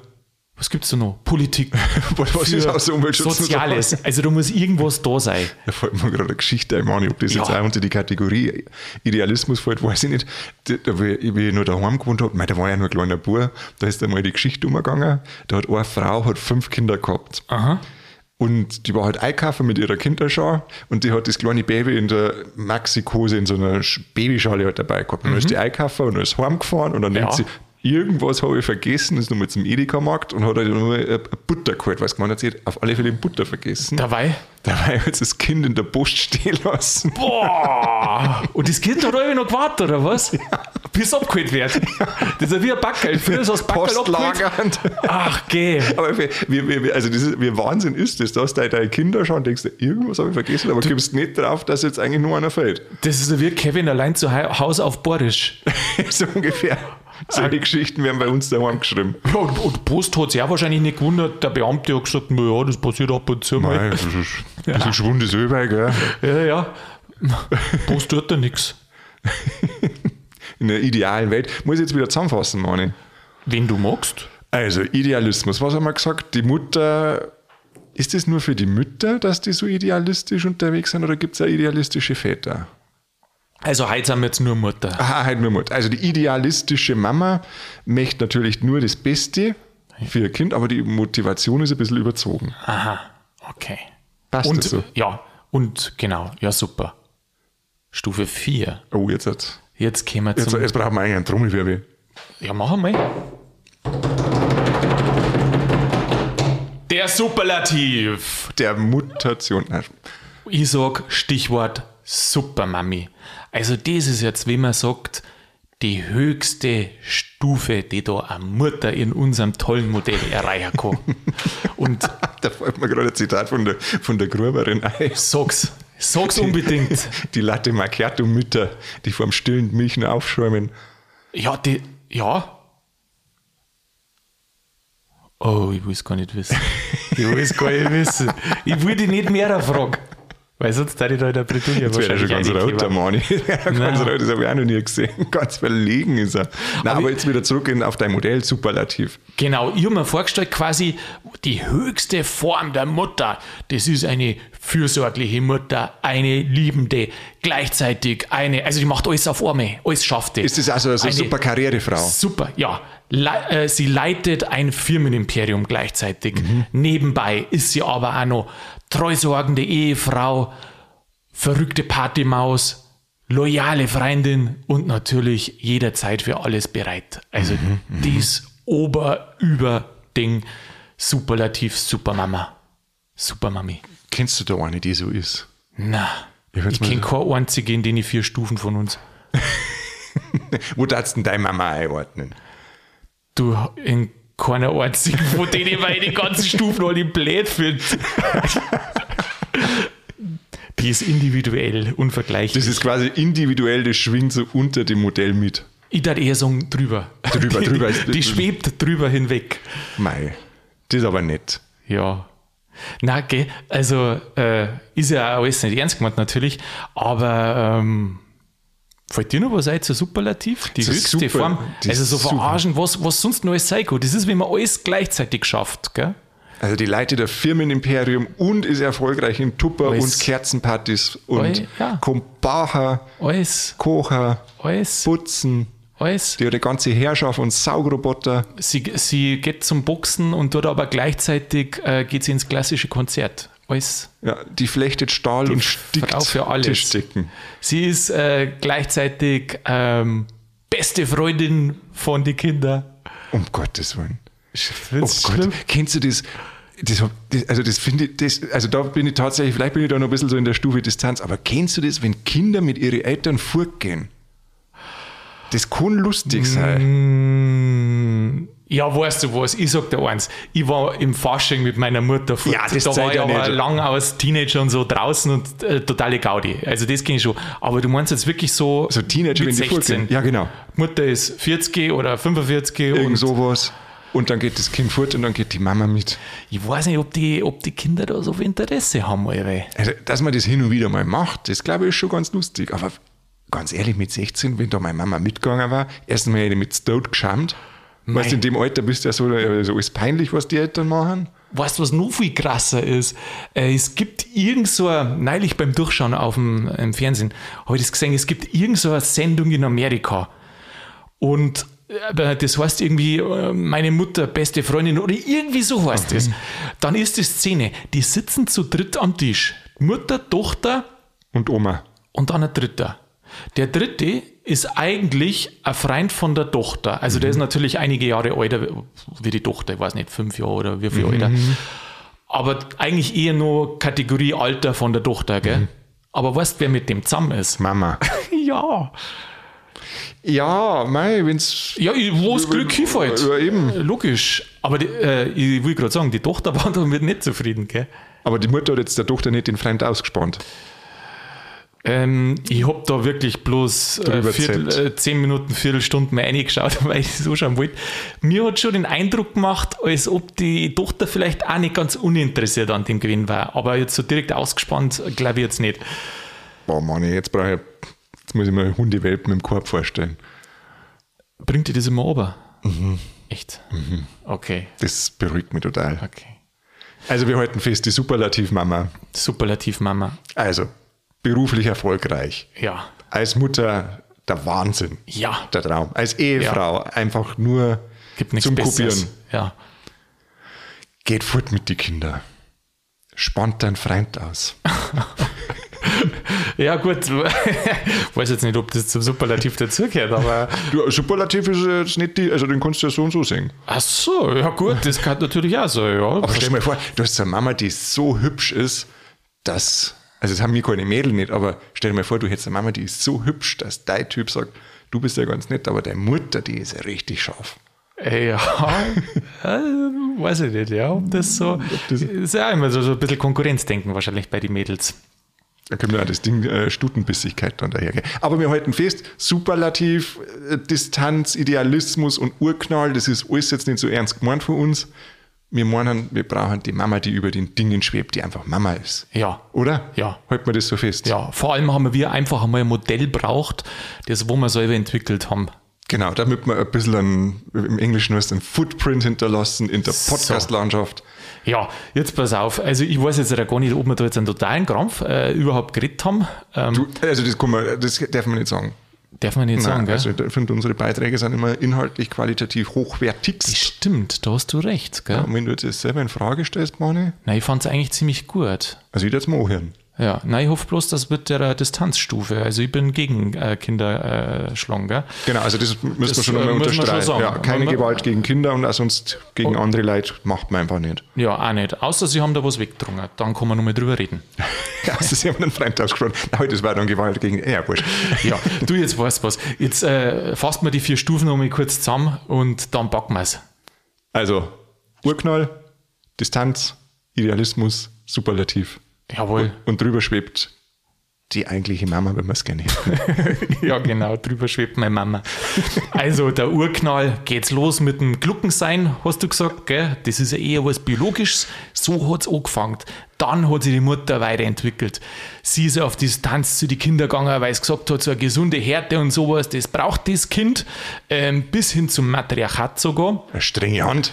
Speaker 1: was gibt's da noch? Politik.
Speaker 2: Was, ist aus Umweltschutz?
Speaker 1: Soziales. Also da muss irgendwas da sein.
Speaker 2: Da fällt mir gerade eine Geschichte ein, Mani, ob das
Speaker 1: Ja.
Speaker 2: jetzt auch unter die Kategorie Idealismus fällt, weiß ich nicht. Da, wie ich noch daheim gewohnt habe, da war ja nur ein kleiner Bub, da ist einmal die Geschichte umgegangen, da hat eine Frau hat fünf Kinder gehabt.
Speaker 1: Aha.
Speaker 2: Und die war halt einkaufen mit ihrer Kinderschau und die hat das kleine Baby in der Maxi-Hose in so einer Sch- Babyschale halt dabei gehabt. Und dann ist die einkaufen und dann ist heimgefahren und dann
Speaker 1: Mhm. Ja.
Speaker 2: denkt sie, irgendwas habe ich vergessen, ist nochmal zum Edeka-Markt und hat halt nochmal Butter geholt, weil man hat sie hat auf alle Fälle Butter vergessen.
Speaker 1: Dabei.
Speaker 2: Dabei hat das Kind in der Post stehen lassen.
Speaker 1: Boah! Und das Kind hat alle noch gewartet, oder was? Bis abgeholt wird. Das ist ja wie ein Backel. Früher ist das Backel abgeholt.
Speaker 2: Postlagernd.
Speaker 1: Ach, geh.
Speaker 2: Aber wir, wir, wir, also das ist, wie Wahnsinn ist das, dass deine, deine Kinder schauen und denkst, irgendwas habe ich vergessen, aber du kommst nicht drauf, dass jetzt eigentlich nur einer fällt.
Speaker 1: Das ist ja wie Kevin allein zu Hau- Hause auf Borisch.
Speaker 2: so ungefähr. Solche Geschichten werden bei uns daheim geschrieben.
Speaker 1: Ja, und, und Post hat sich auch wahrscheinlich nicht gewundert. Der Beamte hat gesagt, na ja, das passiert ab und zu mal.
Speaker 2: Nein, das ist ein bisschen Schwund ist über, gell?
Speaker 1: Ja, ja. Post tut da nichts.
Speaker 2: In der idealen Welt. Muss ich jetzt wieder zusammenfassen, Mani.
Speaker 1: Wenn du magst.
Speaker 2: Also, Idealismus. Was haben wir gesagt? Die Mutter. Ist das nur für die Mütter, dass die so idealistisch unterwegs sind, oder gibt es auch idealistische Väter?
Speaker 1: Also heute sind wir jetzt nur Mutter.
Speaker 2: Aha, halt nur Mutter. Also, die idealistische Mama möchte natürlich nur das Beste für ihr Kind, aber die Motivation ist ein bisschen überzogen.
Speaker 1: Aha, okay.
Speaker 2: Passt
Speaker 1: und
Speaker 2: das so?
Speaker 1: ja, und genau, ja super. Stufe 4.
Speaker 2: Oh, jetzt, jetzt,
Speaker 1: Jetzt kommen wir
Speaker 2: jetzt,
Speaker 1: zum.
Speaker 2: jetzt brauchen wir eigentlich einen Trommelwirbel.
Speaker 1: Ja, machen wir. Der Superlativ.
Speaker 2: Der Mutation.
Speaker 1: Ich sag Stichwort Supermami. Also das ist jetzt, wie man sagt, die höchste Stufe, die da eine Mutter in unserem tollen Modell erreichen kann. Und
Speaker 2: Da fällt mir gerade ein Zitat von der, von der Gruberin ein.
Speaker 1: sag's, sag's unbedingt.
Speaker 2: Die Latte Macchiato-Mütter, die vorm stillen Milch nur aufschäumen.
Speaker 1: Ja, die, ja. Oh, ich will es gar nicht wissen. Ich will es gar nicht wissen. Ich will dich nicht mehr fragen. Weil sonst hätte ich da in der Bretouille
Speaker 2: Jetzt wäre er schon ganz rot, der Mann. ganz
Speaker 1: Nein.
Speaker 2: rot, das habe ich auch noch nie gesehen. Ganz verlegen ist er. Na, aber,
Speaker 1: Aber
Speaker 2: jetzt wieder zurück in, auf dein Modell, Superlativ.
Speaker 1: Genau, ich habe mir vorgestellt, quasi die höchste Form der Mutter. Das ist eine fürsorgliche Mutter, eine liebende, gleichzeitig eine, also die macht alles auf Arme, alles schafft die.
Speaker 2: Ist das also so eine super Karrierefrau?
Speaker 1: Super, ja. Le äh, sie leitet ein Firmenimperium gleichzeitig. Nebenbei ist sie aber auch noch treusorgende Ehefrau, verrückte Partymaus, loyale Freundin und natürlich jederzeit für alles bereit. Also dies Ober-Über-Ding, Superlativ, Supermama. Supermami.
Speaker 2: Kennst du da eine, die so ist?
Speaker 1: Na,
Speaker 2: Ich
Speaker 1: ich kenne keine einzige in den vier Stufen von uns.
Speaker 2: Wo darfst du denn deine Mama einordnen?
Speaker 1: Du in keiner einzigen, von denen man in den ganzen Stufen alle blöd findet. Die ist individuell, unvergleichlich.
Speaker 2: Das ist quasi individuell, das schwingt so unter dem Modell mit.
Speaker 1: ich darf eher sagen, drüber.
Speaker 2: Drüber,
Speaker 1: die,
Speaker 2: drüber
Speaker 1: Die, die schwebt drüber hinweg.
Speaker 2: Mei. Das ist aber nett.
Speaker 1: Ja. Na, gell, also äh, ist ja auch alles nicht ernst gemeint natürlich, aber ähm, fällt dir noch was ein zur Superlativ? Die
Speaker 2: Das
Speaker 1: höchste
Speaker 2: super.
Speaker 1: Form. Also so
Speaker 2: super.
Speaker 1: verarschen, was, was sonst noch alles sein kann. Das ist, wenn man alles gleichzeitig schafft, gell?
Speaker 2: Also die Leute der Firmenimperium und ist erfolgreich in Tupper
Speaker 1: Alles.
Speaker 2: und Kerzenpartys und
Speaker 1: Oi, ja.
Speaker 2: kommt Bacher,
Speaker 1: Alles,
Speaker 2: Kocher,
Speaker 1: alles,
Speaker 2: Putzen,
Speaker 1: alles.
Speaker 2: die hat eine ganze Herrschaft und Saugroboter.
Speaker 1: Sie, sie geht zum Boxen und dort aber gleichzeitig äh, geht sie ins klassische Konzert. Alles.
Speaker 2: Ja, die flechtet Stahl und stickt
Speaker 1: Frau für alles. Sie ist äh, gleichzeitig ähm, beste Freundin von den Kindern.
Speaker 2: Um Gottes Willen. Oh Gott, kennst du das? das, das also das finde ich, das, also da bin ich tatsächlich, vielleicht bin ich da noch ein bisschen so in der Stufe Distanz, aber kennst du das, wenn Kinder mit ihren Eltern fortgehen? Das kann lustig sein.
Speaker 1: Ja, weißt du was? Ich sag dir eins. Ich war im Fasching mit meiner Mutter fort.
Speaker 2: Ja, das
Speaker 1: da war ich
Speaker 2: ja
Speaker 1: aber
Speaker 2: nicht.
Speaker 1: lang aus Teenager und so draußen und äh, totale Gaudi. Also das kenne ich schon. Aber du meinst jetzt wirklich so,
Speaker 2: So Teenager,
Speaker 1: mit
Speaker 2: wenn die fortgehen. Ja, genau.
Speaker 1: Mutter ist 40 oder 45
Speaker 2: Irgend
Speaker 1: und
Speaker 2: sowas. Und dann geht das Kind fort und dann geht die Mama mit.
Speaker 1: ich weiß nicht, ob die, ob die Kinder da so viel Interesse haben, eure.
Speaker 2: Also, dass man das hin und wieder mal macht, das glaube ich ist schon ganz lustig. Aber ganz ehrlich, mit 16, wenn da meine Mama mitgegangen war, erstens mal hätte ich mit Stout Weißt du, in dem Alter bist du ja so, äh, so alles peinlich, was die Eltern machen.
Speaker 1: Weißt du, was noch viel krasser ist? Äh, Es gibt irgend so, eine- neulich beim Durchschauen auf dem im Fernsehen, habe ich das gesehen, es gibt irgend so eine Sendung in Amerika. Und äh, das heißt irgendwie, meine Mutter, beste Freundin oder irgendwie so heißt es. Dann ist die Szene, die sitzen zu dritt am Tisch. Mutter, Tochter
Speaker 2: Und Oma.
Speaker 1: und dann ein dritter. Der dritte ist eigentlich ein Freund von der Tochter. Also der ist natürlich einige Jahre älter wie die Tochter, ich weiß nicht, fünf Jahre oder wie viel älter. Aber eigentlich eher nur Kategorie Alter von der Tochter, gell? Aber weißt du, wer mit dem zusammen ist?
Speaker 2: Mama.
Speaker 1: Ja.
Speaker 2: Ja, mei, wenn's.
Speaker 1: Ja, wo das Glück hinfällt.
Speaker 2: Ja, eben.
Speaker 1: Logisch. Aber die, äh, ich will gerade sagen, die Tochter war damit nicht zufrieden, gell?
Speaker 2: Aber die Mutter hat jetzt der Tochter nicht den Freund ausgespannt.
Speaker 1: Ähm, ich hab da wirklich bloß äh, Viertel, äh, zehn Minuten, Viertelstunden reingeschaut, weil ich so schauen wollte. Mir hat schon den Eindruck gemacht, als ob die Tochter vielleicht auch nicht ganz uninteressiert an dem Gewinn war. Aber jetzt so direkt ausgespannt, glaube ich jetzt nicht.
Speaker 2: Boah, Mann, jetzt brauche ich. Jetzt muss ich mir Hundewelpen im Korb vorstellen.
Speaker 1: Bringt dir das immer runter? Echt? Okay,
Speaker 2: Das beruhigt mich total.
Speaker 1: okay.
Speaker 2: Also, wir halten fest, die Superlativmama.
Speaker 1: Superlativ Mama.
Speaker 2: Also, beruflich erfolgreich.
Speaker 1: Ja.
Speaker 2: Als Mutter der Wahnsinn.
Speaker 1: Ja.
Speaker 2: Der Traum. Als Ehefrau einfach nur zum
Speaker 1: Besseres.
Speaker 2: Kopieren.
Speaker 1: Ja.
Speaker 2: Geht fort mit die Kinder. Spannt dein Freund aus.
Speaker 1: Ja, gut. weiß jetzt nicht, ob das zum Superlativ dazugehört, aber.
Speaker 2: Du, Superlativ ist jetzt nicht die, also den kannst du ja so und so singen.
Speaker 1: Ach so, ja, gut, das kann natürlich auch so, ja.
Speaker 2: Aber stell dir mal vor, du hast eine Mama, die so hübsch ist, dass, also das haben wir keine Mädel nicht, aber stell dir mal vor, du hättest eine Mama, die ist so hübsch, dass dein Typ sagt, du bist ja ganz nett, aber deine Mutter, die ist ja richtig scharf.
Speaker 1: Äh, Ja, weiß ich nicht, ja, ob das so. ist ja immer so, so ein bisschen Konkurrenzdenken wahrscheinlich bei den Mädels.
Speaker 2: Da kommt ja das Ding äh, Stutenbissigkeit dann daher. Aber wir halten fest, Superlativ, äh, Distanz, Idealismus und Urknall, das ist alles jetzt nicht so ernst gemeint für uns. Wir meinen, wir brauchen die Mama, die über den Dingen schwebt, die einfach Mama ist.
Speaker 1: Ja.
Speaker 2: Oder?
Speaker 1: Ja.
Speaker 2: Halten wir das so fest?
Speaker 1: Ja, vor allem haben wir einfach einmal ein Modell braucht, das wo wir selber entwickelt haben.
Speaker 2: Genau, damit wir ein bisschen einen, im Englischen heißt ein Footprint hinterlassen in der Podcast-Landschaft.
Speaker 1: Ja, jetzt pass auf. Also ich weiß jetzt gar nicht, ob wir da jetzt einen totalen Krampf äh, überhaupt geredet haben. Ähm,
Speaker 2: Du, also das, kann man, das darf man nicht sagen.
Speaker 1: Darf man nicht sagen,
Speaker 2: Nein,
Speaker 1: gell?
Speaker 2: also ich finde, unsere Beiträge sind immer inhaltlich qualitativ hochwertigst.
Speaker 1: Stimmt, da hast du recht, gell?
Speaker 2: Und wenn du jetzt das selber in Frage stellst, Mani,
Speaker 1: Nein, ich fand es eigentlich ziemlich gut.
Speaker 2: also ich würde jetzt mal anhören.
Speaker 1: Ja, nein, ich hoffe bloß, das wird der äh, Distanzstufe. Also ich bin gegen äh, Kinderschlangen, äh?
Speaker 2: Genau, also das müssen wir schon
Speaker 1: äh,
Speaker 2: einmal
Speaker 1: schon
Speaker 2: unterstreichen.
Speaker 1: sagen.
Speaker 2: ja, keine
Speaker 1: Aber-
Speaker 2: Gewalt gegen Kinder und auch sonst gegen andere Leute macht man einfach nicht.
Speaker 1: Ja, auch nicht. Außer sie haben da was weggedrungen. Dann kann man nochmal drüber reden.
Speaker 2: Ja, also sie haben einen Freund ausgesprochen. Nein, das war dann Gewalt gegen. Ja, wurscht.
Speaker 1: Ja, du jetzt weißt was. Jetzt äh, fasst mal die vier Stufen nochmal kurz zusammen und dann packen wir es.
Speaker 2: Also, Urknall, Distanz, Idealismus, Superlativ.
Speaker 1: Jawohl.
Speaker 2: Und drüber schwebt die eigentliche Mama, wenn wir es gerne hätten.
Speaker 1: ja, genau, drüber schwebt meine Mama. Also, der Urknall geht's los mit dem Gluckensein, hast du gesagt, gell? Das ist ja eher was Biologisches. So hat's angefangen. Dann hat sich die Mutter weiterentwickelt. Sie ist auf Distanz zu den Kindern gegangen, weil sie gesagt hat, so eine gesunde Härte und sowas, das braucht das Kind. Ähm, bis hin zum Matriarchat sogar.
Speaker 2: Eine strenge Hand.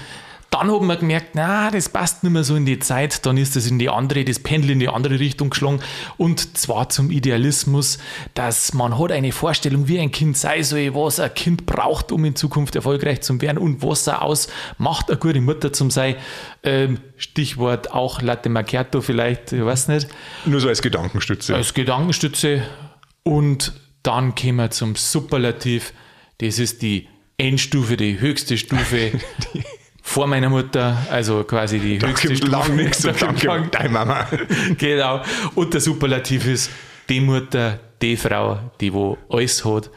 Speaker 1: Dann haben wir gemerkt, na, das passt nicht mehr so in die Zeit. Dann ist das in die andere, das Pendel in die andere Richtung geschlagen. Und zwar zum Idealismus, dass man hat eine Vorstellung, wie ein Kind sein soll, was ein Kind braucht, um in Zukunft erfolgreich zu werden und was er ausmacht, eine gute Mutter zu sein. Ähm, Stichwort auch Latte Macchiato vielleicht, ich weiß nicht.
Speaker 2: Nur so als Gedankenstütze.
Speaker 1: Als Gedankenstütze. Und dann kommen wir zum Superlativ. Das ist die Endstufe, die höchste Stufe. vor meiner Mutter, also quasi die
Speaker 2: da
Speaker 1: höchste
Speaker 2: lang nichts und dann kommt deine Mama.
Speaker 1: genau. Und der Superlativ ist die Mutter, die Frau, die wo alles hat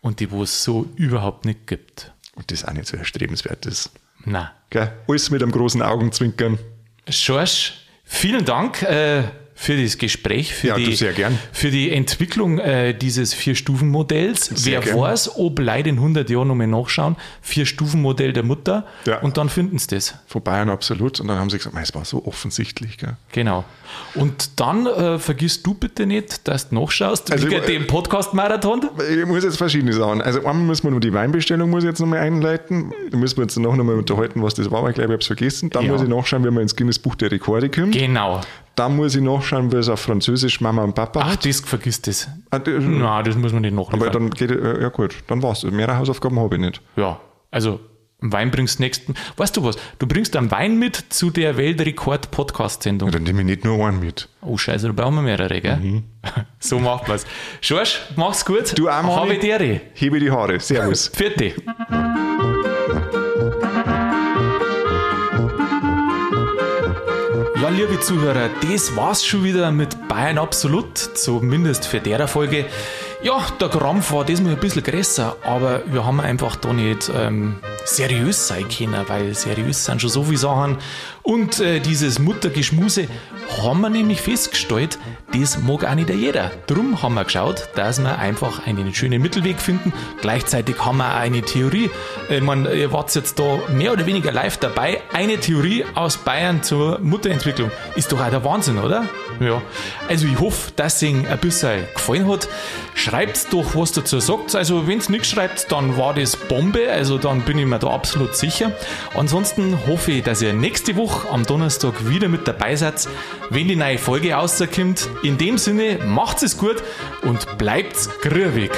Speaker 1: und die wo es so überhaupt nicht gibt.
Speaker 2: Und das auch nicht so erstrebenswert ist.
Speaker 1: Na,
Speaker 2: Gell? Alles mit einem großen Augenzwinkern.
Speaker 1: Schorsch, vielen Dank äh, für das Gespräch, für,
Speaker 2: Ja,
Speaker 1: die, für die Entwicklung äh, dieses Vier-Stufen-Modells. Wer
Speaker 2: gern.
Speaker 1: weiß, ob leider in 100 Jahren nochmal nachschauen, Vier-Stufen-Modell der Mutter
Speaker 2: Ja.
Speaker 1: und dann finden sie das.
Speaker 2: Von Bayern absolut. Und dann haben sie gesagt, "Mei, es war so offensichtlich. Gell?
Speaker 1: Genau. Und dann äh, vergisst du bitte nicht, dass du nachschaust,
Speaker 2: Also,
Speaker 1: wegen dem Podcast-Marathon.
Speaker 2: Ich muss jetzt verschiedene Sachen. Also einmal müssen wir nur die Weinbestellung muss ich jetzt nochmal einleiten. Da müssen wir uns noch nochmal unterhalten, was das war, weil ich glaube, ich habe es vergessen. Dann
Speaker 1: Ja.
Speaker 2: muss ich nachschauen, wie man ins Guinness Buch der Rekorde kommt.
Speaker 1: Genau.
Speaker 2: Dann muss ich nachschauen, wie es auf Französisch Mama und Papa
Speaker 1: Ach, das vergisst das.
Speaker 2: Ah,
Speaker 1: Na, das muss man nicht
Speaker 2: Aber
Speaker 1: nachliefern.
Speaker 2: dann geht, äh, ja gut, dann war's. Mehr Hausaufgaben habe ich nicht.
Speaker 1: ja, also Wein bringst nächsten. Weißt du was? Du bringst einen Wein mit zu der Weltrekord-Podcast-Sendung.
Speaker 2: Ja, dann nehme ich nicht nur einen mit.
Speaker 1: Oh, Scheiße, da brauchen wir mehrere, gell? So macht man's. Schorsch, mach's gut.
Speaker 2: Mhm. Du auch, Mani.
Speaker 1: Habe Dere.
Speaker 2: Hebe die Haare. Servus.
Speaker 1: Vierte. Ja, liebe Zuhörer, das war's schon wieder mit Bayern Absolut, zumindest für der Folge. Ja, der Krampf war diesmal ein bisschen größer, aber wir haben einfach da nicht ähm, seriös sein können, weil seriös sind schon so viele Sachen. Und äh, dieses Muttergeschmuse haben wir nämlich festgestellt, das mag auch nicht jeder. Drum haben wir geschaut, dass wir einfach einen schönen Mittelweg finden. Gleichzeitig haben wir auch eine Theorie. Ich meine, ihr wart jetzt da mehr oder weniger live dabei. Eine Theorie aus Bayern zur Mutterentwicklung. Ist doch auch der Wahnsinn, oder? Ja. Also ich hoffe, dass es Ihnen ein bisschen gefallen hat. Schreibt doch, was dazu sagt. Also wenn es nichts schreibt, dann war das Bombe. Also dann bin ich mir da absolut sicher. Ansonsten hoffe ich, dass ihr nächste Woche am Donnerstag wieder mit dabei seid, wenn die neue Folge rauskommt. In dem Sinne, macht's es gut und bleibt's grübig.